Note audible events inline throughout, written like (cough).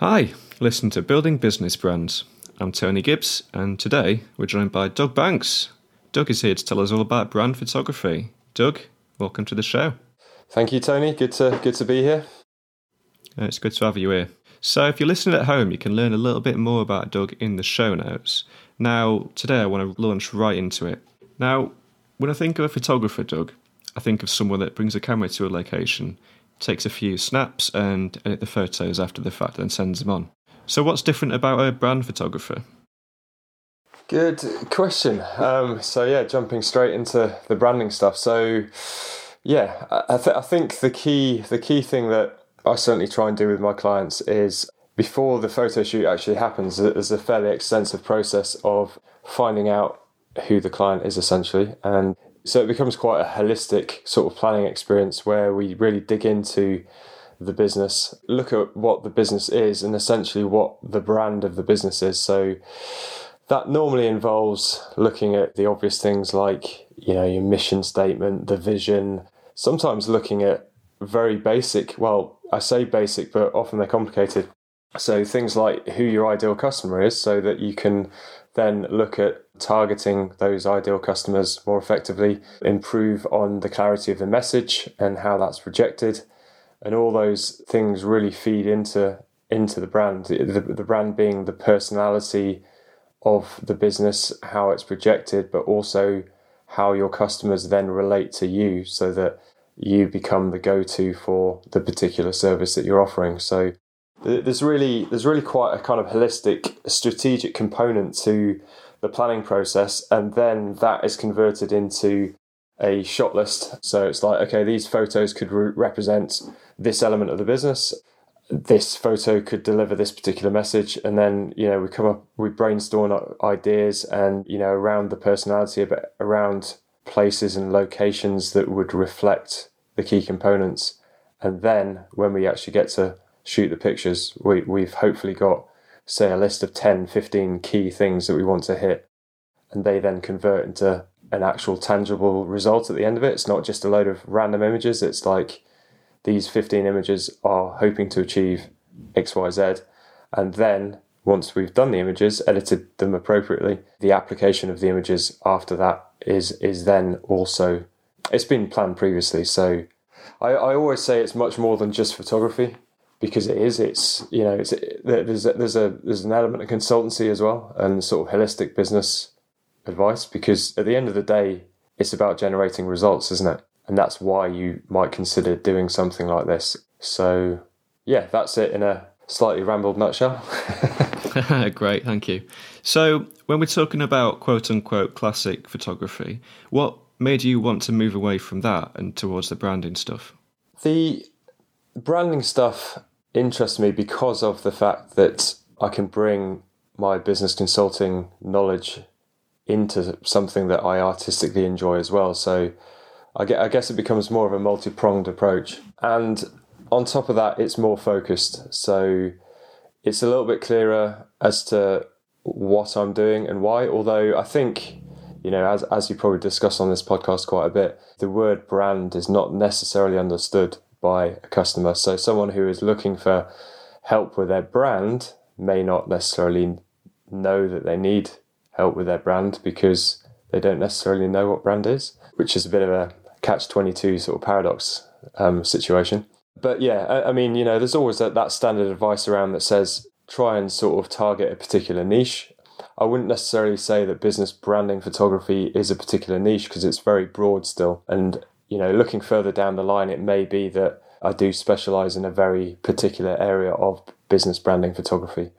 Hi, listen to Building Business Brands. I'm Tony Gibbs, and today we're joined by Doug Banks. Doug is here to tell us all about brand photography. Doug, welcome to the show. Thank you, Tony. Good to good to be here. Uh, it's good to have you here. So, if you're listening at home, you can learn a little bit more about Doug in the show notes. Now, today I want to launch right into it. Now, when I think of a photographer, Doug, I think of someone that brings a camera to a location, takes a few snaps and edit the photos after the fact and sends them on. So, what's different about a brand photographer? Good question. Um, so yeah, jumping straight into the branding stuff. So yeah, I, th- I think the key the key thing that I certainly try and do with my clients is before the photo shoot actually happens, there's a fairly extensive process of finding out who the client is essentially, and so it becomes quite a holistic sort of planning experience where we really dig into the business, look at what the business is, and essentially what the brand of the business is. So that normally involves looking at the obvious things like you know your mission statement, the vision. Sometimes looking at very basic. Well, I say basic, but often they're complicated. So things like who your ideal customer is, so that you can then look at targeting those ideal customers more effectively, improve on the clarity of the message and how that's projected. And all those things really feed into into the brand. The, the brand being the personality of the business, how it's projected, but also how your customers then relate to you so that you become the go-to for the particular service that you're offering. So there's really there's really quite a kind of holistic strategic component to the planning process, and then that is converted into a shot list. So it's like, okay, these photos could re- represent this element of the business. This photo could deliver this particular message, and then you know we come up, we brainstorm ideas, and you know around the personality, but around places and locations that would reflect the key components. And then when we actually get to shoot the pictures, we, we've hopefully got say a list of 10, 15 key things that we want to hit. And they then convert into an actual tangible result at the end of it. It's not just a load of random images. It's like these 15 images are hoping to achieve XYZ. And then once we've done the images, edited them appropriately, the application of the images after that is is then also it's been planned previously. So I, I always say it's much more than just photography because it is. It's you know, it's there's a, there's a there's an element of consultancy as well and sort of holistic business advice because at the end of the day, it's about generating results, isn't it? And that's why you might consider doing something like this. So yeah, that's it in a slightly rambled nutshell. (laughs) (laughs) Great, thank you. So, when we're talking about quote unquote classic photography, what made you want to move away from that and towards the branding stuff? The branding stuff interests me because of the fact that I can bring my business consulting knowledge into something that I artistically enjoy as well. So I guess it becomes more of a multi pronged approach. And on top of that, it's more focused. So it's a little bit clearer as to what I'm doing and why. Although I think, you know, as, as you probably discussed on this podcast quite a bit, the word brand is not necessarily understood by a customer. So someone who is looking for help with their brand may not necessarily know that they need help with their brand because they don't necessarily know what brand is, which is a bit of a catch 22 sort of paradox um, situation. But yeah, I, I, mean, you know, there's always that, that standard advice around that says try and sort of target a particular niche. I wouldn't necessarily say that business branding photography is a particular niche because it's very broad still. And you know, looking further down the line, it may be that I do specialize in a very particular area of business branding photography.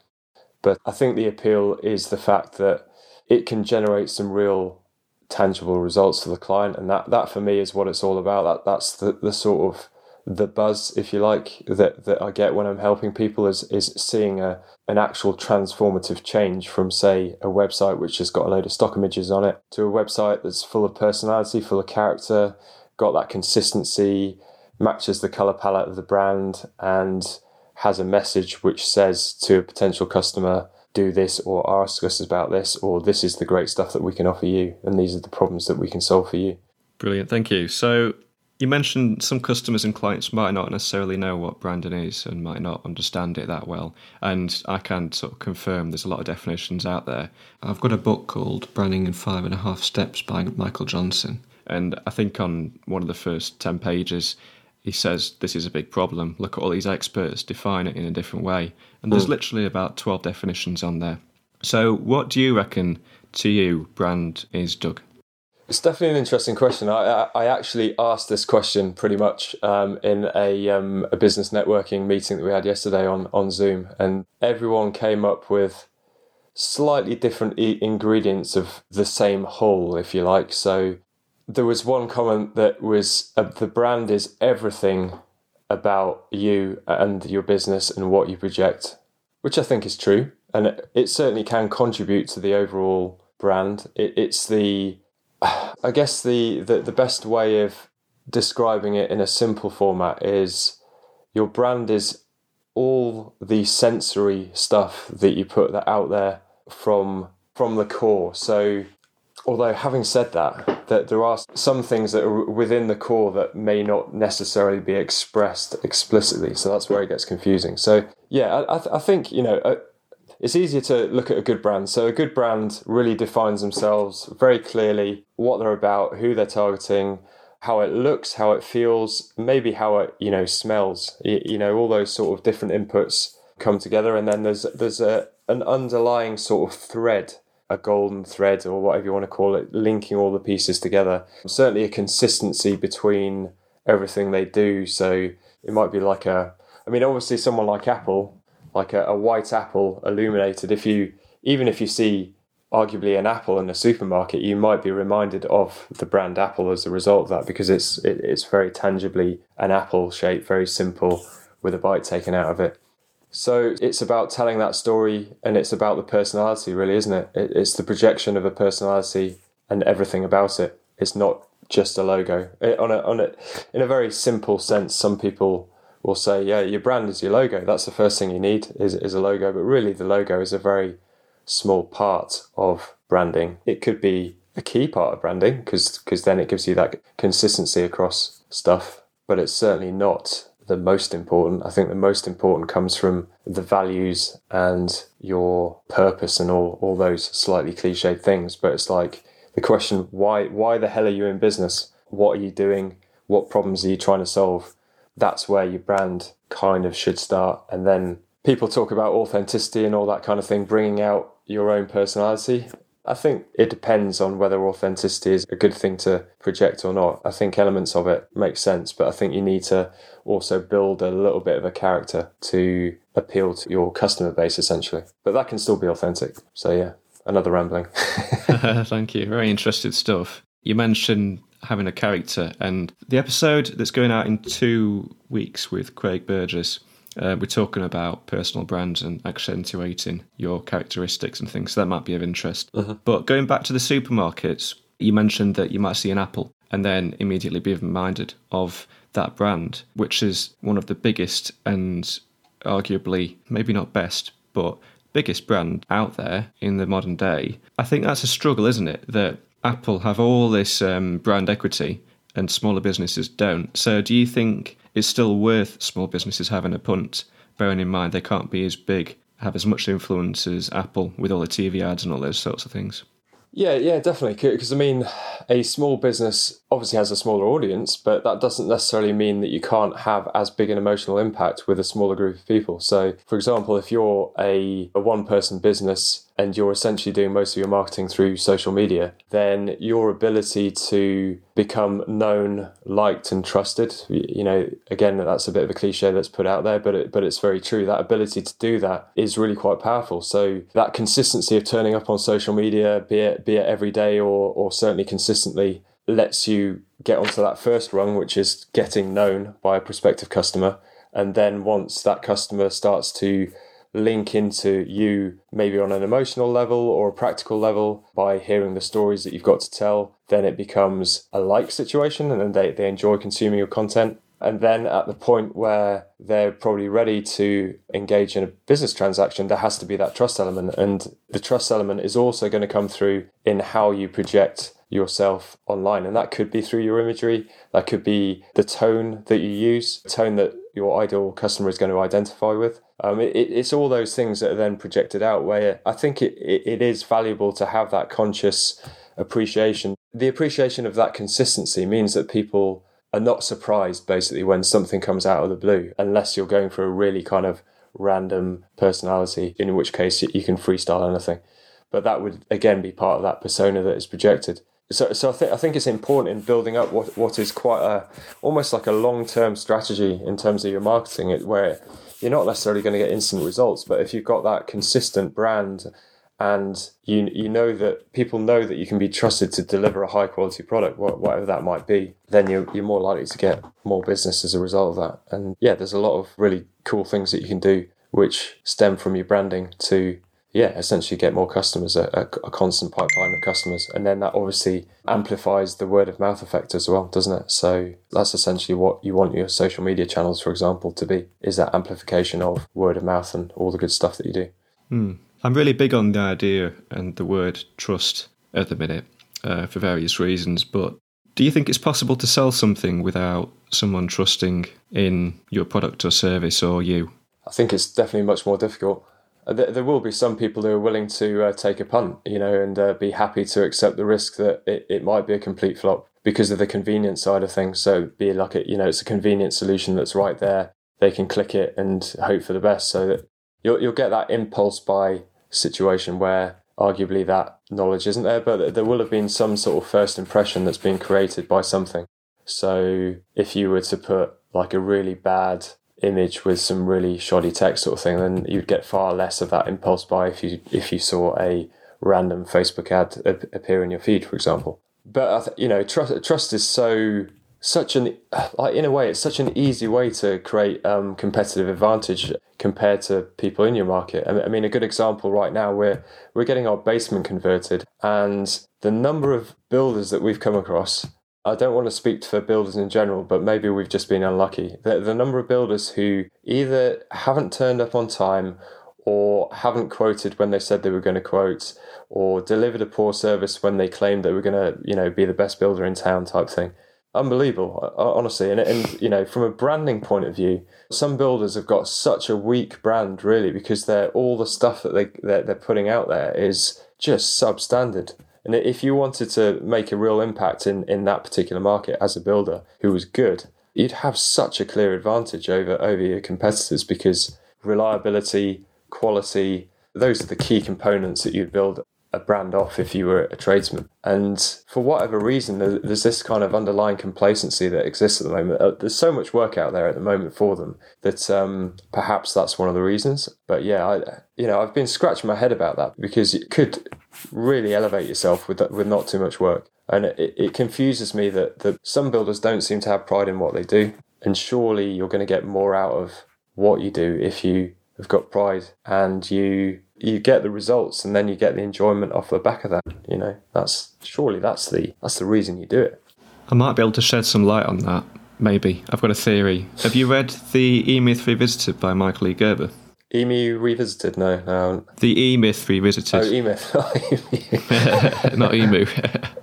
But I think the appeal is the fact that it can generate some real tangible results for the client. And that, that for me is what it's all about. That that's the, the sort of the buzz, if you like, that, that I get when I'm helping people is is seeing a an actual transformative change from say a website which has got a load of stock images on it to a website that's full of personality, full of character, got that consistency, matches the color palette of the brand, and has a message which says to a potential customer, do this or ask us about this, or this is the great stuff that we can offer you, and these are the problems that we can solve for you. Brilliant, thank you. So, You mentioned some customers and clients might not necessarily know what branding is and might not understand it that well. And I can sort of confirm there's a lot of definitions out there. I've got a book called Branding in Five and a Half Steps by Michael Johnson. And I think on one of the first 10 pages, he says this is a big problem. Look at all these experts define it in a different way. And there's mm. literally about 12 definitions on there. So, what do you reckon to you brand is, Doug? It's definitely an interesting question. I, I actually asked this question pretty much um, in a, um, a business networking meeting that we had yesterday on, on Zoom, and everyone came up with slightly different e- ingredients of the same whole, if you like. So there was one comment that was uh, the brand is everything about you and your business and what you project, which I think is true, and it, certainly can contribute to the overall brand. It, it's the (sighs) I guess the, the, the best way of describing it in a simple format is your brand is all the sensory stuff that you put that out there from from the core. So although having said that, that there are some things that are within the core that may not necessarily be expressed explicitly. So that's where it gets confusing. So yeah, I, I think you know uh, it's easier to look at a good brand. So a good brand really defines themselves very clearly, what they're about, who they're targeting, how it looks, how it feels, maybe how it you know smells. You, you know all those sort of different inputs come together, and then there's there's a an underlying sort of thread, a golden thread or whatever you want to call it, linking all the pieces together. Certainly a consistency between everything they do. So it might be like a I mean, obviously, someone like Apple like a, a white apple illuminated. If you even if you see arguably an apple in a supermarket, you might be reminded of the brand Apple as a result of that because it's it, it's very tangibly an apple shape, very simple with a bite taken out of it. So it's about telling that story, and it's about the personality, really, isn't it? it? It's the projection of a personality and everything about it. It's not just a logo. It, on a on a in a very simple sense, some people will say, yeah, your brand is your logo. That's the first thing you need is, is a logo. But really, the logo is a very small part of branding. It could be a key part of branding because then it gives you that consistency across stuff. But it's certainly not the most important. I think the most important comes from the values and your purpose and all, all those slightly cliched things. But it's like the question why why the hell are you in business? What are you doing? What problems are you trying to solve? that's where your brand kind of should start. And then people talk about authenticity and all that kind of thing, bringing out your own personality. I think it depends on whether authenticity is a good thing to project or not. I think elements of it make sense, but I think you need to also build a little bit of a character to appeal to your customer base essentially. But that can still be authentic. So yeah, another rambling. (laughs) (laughs) Thank you. Very interesting stuff. You mentioned having a character. And the episode that's going out in two weeks with Craig Burgess, uh, we're talking about personal brands and accentuating your characteristics and things. So that might be of interest. Uh-huh. But going back to the supermarkets, you mentioned that you might see an apple and then immediately be reminded of that brand, which is one of the biggest and arguably, maybe not best, but biggest brand out there in the modern day. I think that's a struggle, isn't it? That Apple have all this um, brand equity and smaller businesses don't. So, do you think it's still worth small businesses having a punt, bearing in mind they can't be as big, have as much influence as Apple with all the TV ads and all those sorts of things? Yeah, yeah, definitely. Because I mean, a small business obviously has a smaller audience, but that doesn't necessarily mean that you can't have as big an emotional impact with a smaller group of people. So, for example, if you're a, a one person business and you're essentially doing most of your marketing through social media, then your ability to become known, liked, and trusted, you know, again, that's a bit of a cliche that's put out there, but it, but it's very true. That ability to do that is really quite powerful. So that consistency of turning up on social media, be it be it every day or or certainly consistently, lets you get onto that first rung, which is getting known by a prospective customer. And then once that customer starts to link into you maybe on an emotional level or a practical level by hearing the stories that you've got to tell, then it becomes a like situation and then they, they enjoy consuming your content. And then at the point where they're probably ready to engage in a business transaction, there has to be that trust element. And the trust element is also going to come through in how you project yourself online. And that could be through your imagery, that could be the tone that you use, the tone that your ideal customer is going to identify with. Um, it, it's all those things that are then projected out where I think it, it, it is valuable to have that conscious appreciation. The appreciation of that consistency means that people are not surprised basically when something comes out of the blue, unless you're going for a really kind of random personality, in which case you can freestyle anything. But that would again be part of that persona that is projected. So, so I think I think it's important in building up what, what is quite a almost like a long term strategy in terms of your marketing, where you're not necessarily going to get instant results, but if you've got that consistent brand and you you know that people know that you can be trusted to deliver a high quality product, whatever that might be, then you're you're more likely to get more business as a result of that. And yeah, there's a lot of really cool things that you can do which stem from your branding to yeah, essentially get more customers, a, a, a, constant pipeline of customers. And then that obviously amplifies the word of mouth effect as well, doesn't it? So that's essentially what you want your social media channels, for example, to be, is that amplification of word of mouth and all the good stuff that you do. Mm. I'm really big on the idea and the word trust at the minute uh, for various reasons. But do you think it's possible to sell something without someone trusting in your product or service or you? I think it's definitely much more difficult. Uh, there will be some people who are willing to uh, take a punt, you know, and uh, be happy to accept the risk that it, it might be a complete flop because of the convenience side of things. So be like a, you know, it's a convenient solution that's right there. They can click it and hope for the best. So that you'll you'll get that impulse buy situation where arguably that knowledge isn't there, but there will have been some sort of first impression that's been created by something. So if you were to put like a really bad image with some really shoddy text sort of thing, then you'd get far less of that impulse buy if you if you saw a random Facebook ad appear in your feed, for example. But you know, trust trust is so such an like in a way it's such an easy way to create um, competitive advantage compared to people in your market. I mean, a good example right now we're we're getting our basement converted, and the number of builders that we've come across. I don't want to speak for builders in general, but maybe we've just been unlucky. The, the number of builders who either haven't turned up on time or haven't quoted when they said they were going to quote or delivered a poor service when they claimed they were going to, you know, be the best builder in town type thing unbelievable, honestly. And, and you know, from a branding point of view, some builders have got such a weak brand, really, because they're all the stuff that they they're, they're putting out there is just substandard. And if you wanted to make a real impact in, in that particular market as a builder who was good, you'd have such a clear advantage over over your competitors because reliability, quality, those are the key components that you'd build a brand off if you were a tradesman. And for whatever reason, there's this kind of underlying complacency that exists at the moment. Uh, there's so much work out there at the moment for them that um, perhaps that's one of the reasons. But yeah, I, you know, I've been scratching my head about that because it could really elevate yourself with with not too much work. And it, it confuses me that, that some builders don't seem to have pride in what they do. And surely you're going to get more out of what you do if you have got pride and you you get the results and then you get the enjoyment off the back of that you know? That's surely that's the that's the reason you do it. I might be able to shed some light on that maybe. I've got a theory. Have you read the e-myth revisited by michael e. Gerber? Emu revisited? No no the e-myth revisited. Oh e-myth. (laughs) Oh, (laughs) Not emu (laughs)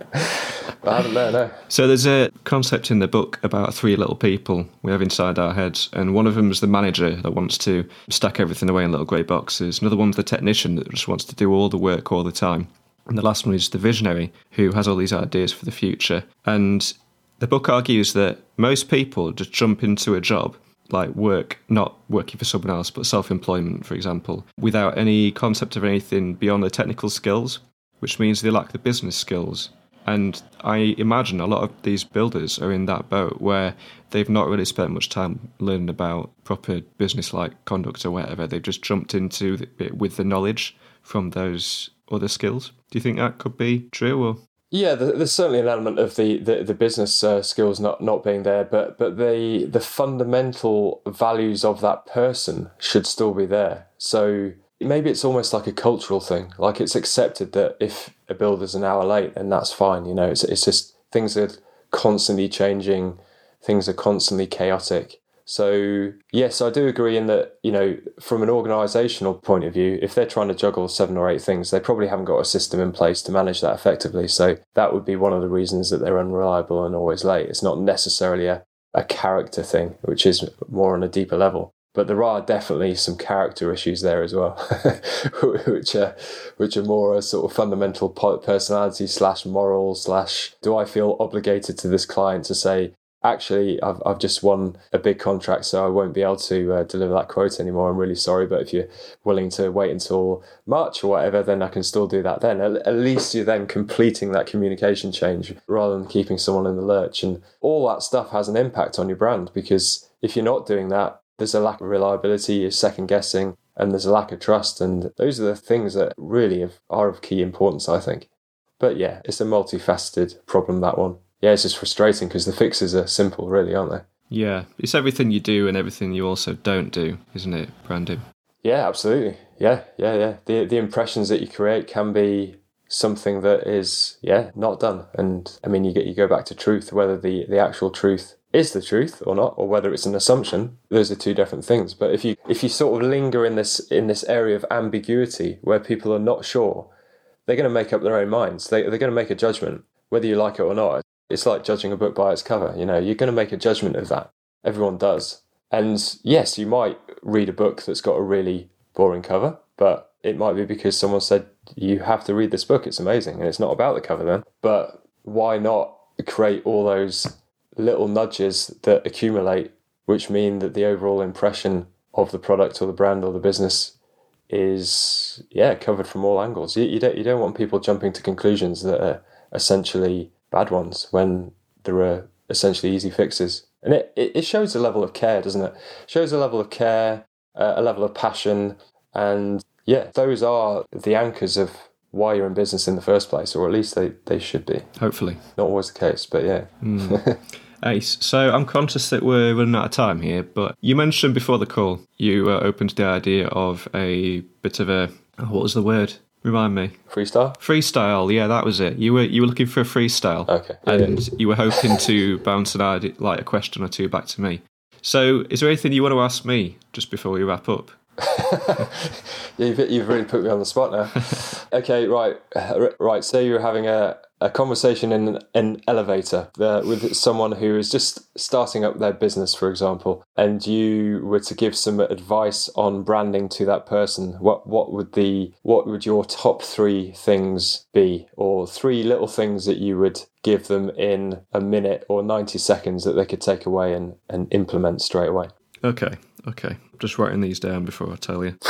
I haven't there, no. So there's a concept in the book about three little people we have inside our heads, and one of them is the manager that wants to stack everything away in little grey boxes. Another one's the technician that just wants to do all the work all the time. And the last one is the visionary who has all these ideas for the future. And the book argues that most people just jump into a job like work, not working for someone else, but self employment, for example, without any concept of anything beyond the technical skills, which means they lack the business skills. And I imagine a lot of these builders are in that boat where they've not really spent much time learning about proper business like conduct or whatever. They've just jumped into it with the knowledge from those other skills. Do you think that could be true or? Yeah, there's certainly an element of the the, the business uh, skills not, not being there, but but the the fundamental values of that person should still be there. So maybe it's almost like a cultural thing. Like it's accepted that if a builder's an hour late, then that's fine. You know, it's it's just things are constantly changing, things are constantly chaotic. So, yes, I do agree in that, you know, from an organizational point of view, if they're trying to juggle seven or eight things, they probably haven't got a system in place to manage that effectively. So, that would be one of the reasons that they're unreliable and always late. It's not necessarily a, a character thing, which is more on a deeper level. But there are definitely some character issues there as well, (laughs) which are which are more a sort of fundamental personality slash moral slash. Do I feel obligated to this client to say actually I've, I've just won a big contract so i won't be able to uh, deliver that quote anymore i'm really sorry but if you're willing to wait until march or whatever then i can still do that then at, at least you're then completing that communication change rather than keeping someone in the lurch and all that stuff has an impact on your brand because if you're not doing that there's a lack of reliability you're second guessing and there's a lack of trust and those are the things that really have, are of key importance i think but yeah it's a multifaceted problem that one yeah, it's just frustrating because the fixes are simple, really, aren't they? Yeah, it's everything you do and everything you also don't do, isn't it, Brandon? Yeah, absolutely. Yeah, yeah, yeah. The the impressions that you create can be something that is yeah not done. And I mean, you get you go back to truth, whether the the actual truth is the truth or not, or whether it's an assumption. Those are two different things. But if you if you sort of linger in this in this area of ambiguity where people are not sure, they're going to make up their own minds. They they're going to make a judgment whether you like it or not. It's like judging a book by its cover. You know, you're going to make a judgment of that. Everyone does. And yes, you might read a book that's got a really boring cover, but it might be because someone said you have to read this book. It's amazing, and it's not about the cover then. But why not create all those little nudges that accumulate, which mean that the overall impression of the product or the brand or the business is yeah covered from all angles. You, you don't you don't want people jumping to conclusions that are essentially bad ones when there are essentially easy fixes. And it, it shows a level of care, doesn't it? shows a level of care, uh, a level of passion. And yeah, those are the anchors of why you're in business in the first place, or at least they, they should be. Hopefully. Not always the case, but yeah. Mm. (laughs) Ace. So I'm conscious that we're running out of time here, but you mentioned before the call you were open to the idea of a bit of a what was the word? Remind me. Freestyle. Freestyle. Yeah, that was it. You were you were looking for a freestyle. Okay. And yeah. you were hoping to (laughs) bounce an idea, like a question or two back to me. So, is there anything you want to ask me just before we wrap up? (laughs) you've, you've really put me on the spot now. (laughs) okay, right, right. Say you're having a, a conversation in an elevator uh, with someone who is just starting up their business, for example, and you were to give some advice on branding to that person. What what would the what would your top three things be, or three little things that you would give them in a minute or ninety seconds that they could take away and, and implement straight away? Okay, okay. Just writing these down before I tell you. (laughs)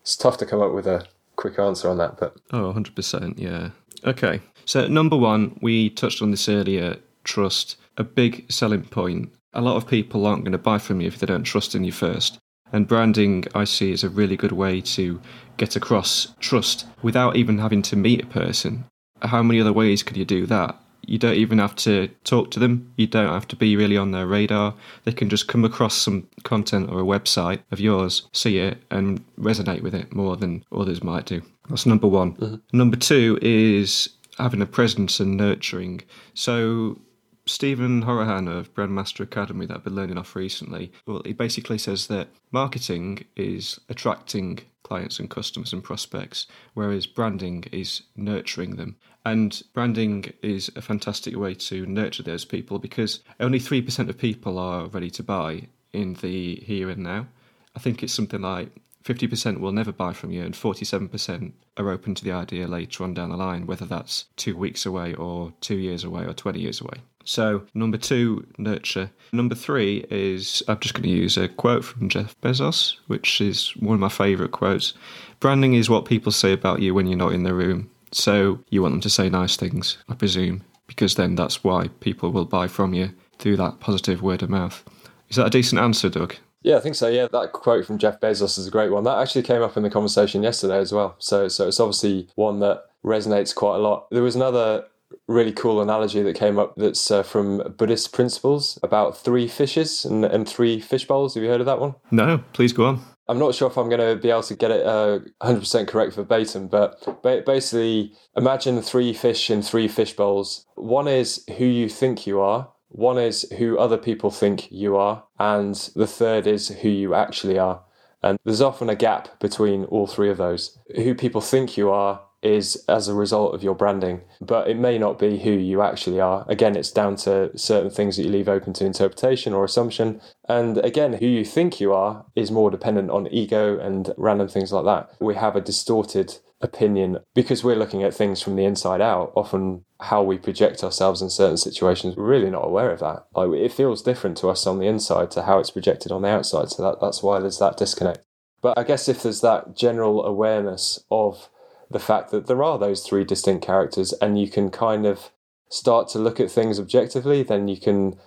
it's tough to come up with a quick answer on that, but. Oh, 100%, yeah. Okay. So, number one, we touched on this earlier trust. A big selling point. A lot of people aren't going to buy from you if they don't trust in you first. And branding, I see, is a really good way to get across trust without even having to meet a person. How many other ways could you do that? You don't even have to talk to them. You don't have to be really on their radar. They can just come across some content or a website of yours, see it, and resonate with it more than others might do. That's number one. Mm-hmm. Number two is having a presence and nurturing. So Stephen Houraghan of Brandmaster Academy that I've been learning off recently, well, he basically says that marketing is attracting clients and customers and prospects, whereas branding is nurturing them. And branding is a fantastic way to nurture those people because only 3% of people are ready to buy in the here and now. I think it's something like 50% will never buy from you, and 47% are open to the idea later on down the line, whether that's two weeks away, or two years away, or 20 years away. So, number two, nurture. Number three is I'm just going to use a quote from Jeff Bezos, which is one of my favourite quotes. Branding is what people say about you when you're not in the room. So, you want them to say nice things, I presume, because then that's why people will buy from you through that positive word of mouth. Is that a decent answer, Doug? Yeah, I think so. Yeah, that quote from Jeff Bezos is a great one. That actually came up in the conversation yesterday as well. So, so it's obviously one that resonates quite a lot. There was another really cool analogy that came up that's uh, from Buddhist principles about three fishes and, and three fish bowls. Have you heard of that one? No, please go on. I'm not sure if I'm going to be able to get it uh, 100% correct verbatim, but basically, imagine three fish in three fish bowls. One is who you think you are, One is who other people think you are, and the third is who you actually are. And there's often a gap between all three of those. Who people think you are is as a result of your branding, but it may not be who you actually are. Again, it's down to certain things that you leave open to interpretation or assumption. And again, who you think you are is more dependent on ego and random things like that. We have a distorted opinion because we're looking at things from the inside out. Often, how we project ourselves in certain situations, we're really not aware of that. Like it feels different to us on the inside to how it's projected on the outside. So that, that's why there's that disconnect. But I guess if there's that general awareness of the fact that there are those three distinct characters and you can kind of start to look at things objectively, then you can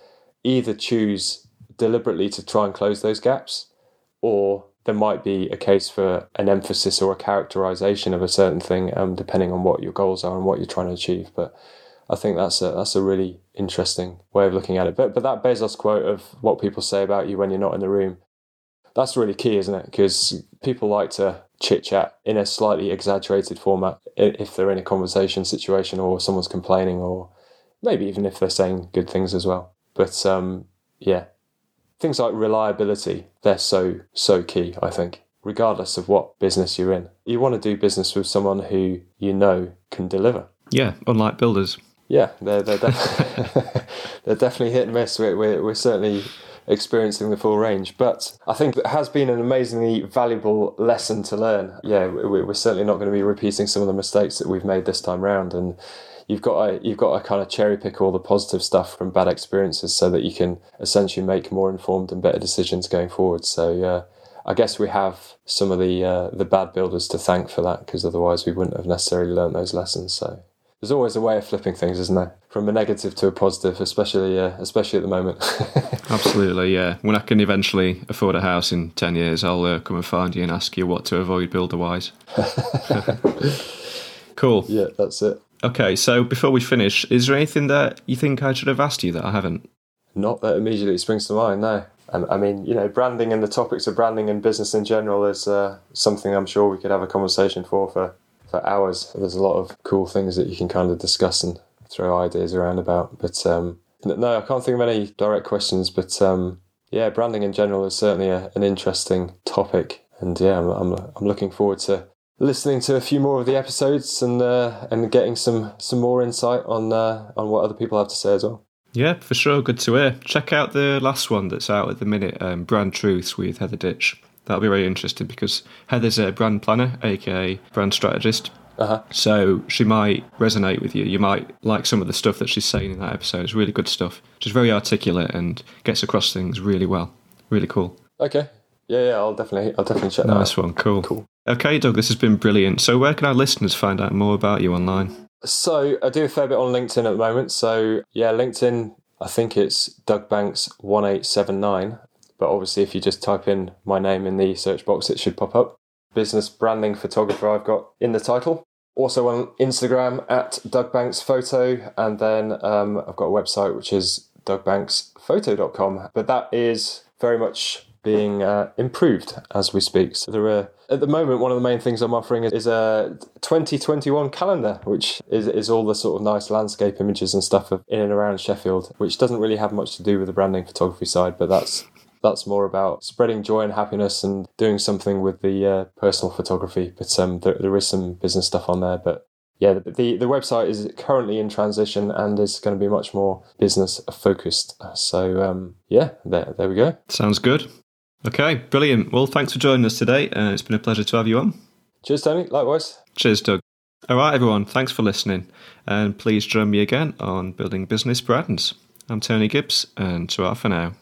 either choose deliberately to try and close those gaps or there might be a case for an emphasis or a characterization of a certain thing, um, depending on what your goals are and what you're trying to achieve. But I think that's a that's a really interesting way of looking at it. But but that Bezos quote of what people say about you when you're not in the room, that's really key, isn't it? Because people like to chit chat in a slightly exaggerated format if they're in a conversation situation or someone's complaining or maybe even if they're saying good things as well. But um, yeah, things like reliability, they're so, so key, I think, regardless of what business you're in. You want to do business with someone who you know can deliver. Yeah, unlike builders. Yeah, they're, they're, def- (laughs) they're definitely hit and miss. We're, we're, we're certainly experiencing the full range. But I think it has been an amazingly valuable lesson to learn. Yeah, we're certainly not going to be repeating some of the mistakes that we've made this time round. And you've got to you've got to kind of cherry pick all the positive stuff from bad experiences so that you can essentially make more informed and better decisions going forward. So uh, I guess we have some of the uh, the bad builders to thank for that because otherwise we wouldn't have necessarily learned those lessons. So there's always a way of flipping things, isn't there? From a negative to a positive, especially uh, especially at the moment. (laughs) Absolutely, yeah. When I can eventually afford a house in ten years, I'll uh, come and find you and ask you what to avoid builder wise. (laughs) cool. Yeah, that's it. Okay, so before we finish, is there anything that you think I should have asked you that I haven't? Not that immediately springs to mind, no. I mean, you know, branding and the topics of branding and business in general is uh, something I'm sure we could have a conversation for for for hours. There's a lot of cool things that you can kind of discuss and throw ideas around about. But um, no, I can't think of any direct questions. But um, yeah, branding in general is certainly a, an interesting topic. And yeah, I'm, I'm, I'm looking forward to listening to a few more of the episodes and uh, and getting some some more insight on uh, on what other people have to say as well. Yeah, for sure. Good to hear. Check out the last one that's out at the minute, um, Brand Truths with Heather Ditch that'll be very interesting because Heather's a brand planner, aka brand strategist. Uh-huh. So she might resonate with you. You might like some of the stuff that she's saying in that episode. It's really good stuff. She's very articulate and gets across things really well. Really cool. Okay. Yeah, yeah, I'll definitely, I'll definitely check nice that. Nice one. Cool. Cool. Okay, Doug, this has been brilliant. So, where can our listeners find out more about you online? So, I do a fair bit on LinkedIn at the moment. So, yeah, LinkedIn. I think it's Doug Banks one eight seven nine. But obviously, if you just type in my name in the search box, it should pop up. Business branding photographer, I've got in the title. Also on Instagram at Doug Banks Photo, and then um, I've got a website which is dougbanksphoto.com. But that is very much being uh, improved as we speak. So there are at the moment one of the main things I'm offering is a 2021 calendar, which is is all the sort of nice landscape images and stuff in and around Sheffield, which doesn't really have much to do with the branding photography side, but that's that's more about spreading joy and happiness and doing something with the uh, personal photography. But um, there, there is some business stuff on there. But yeah, the, the, the website is currently in transition and is going to be much more business focused. So um, yeah, there there we go. Sounds good. Okay, brilliant. Well, thanks for joining us today. Uh, it's been a pleasure to have you on. Cheers, Tony. Likewise. Cheers, Doug. All right, everyone. Thanks for listening. And please join me again on Building Business Brands. I'm Tony Gibbs, and to our for now.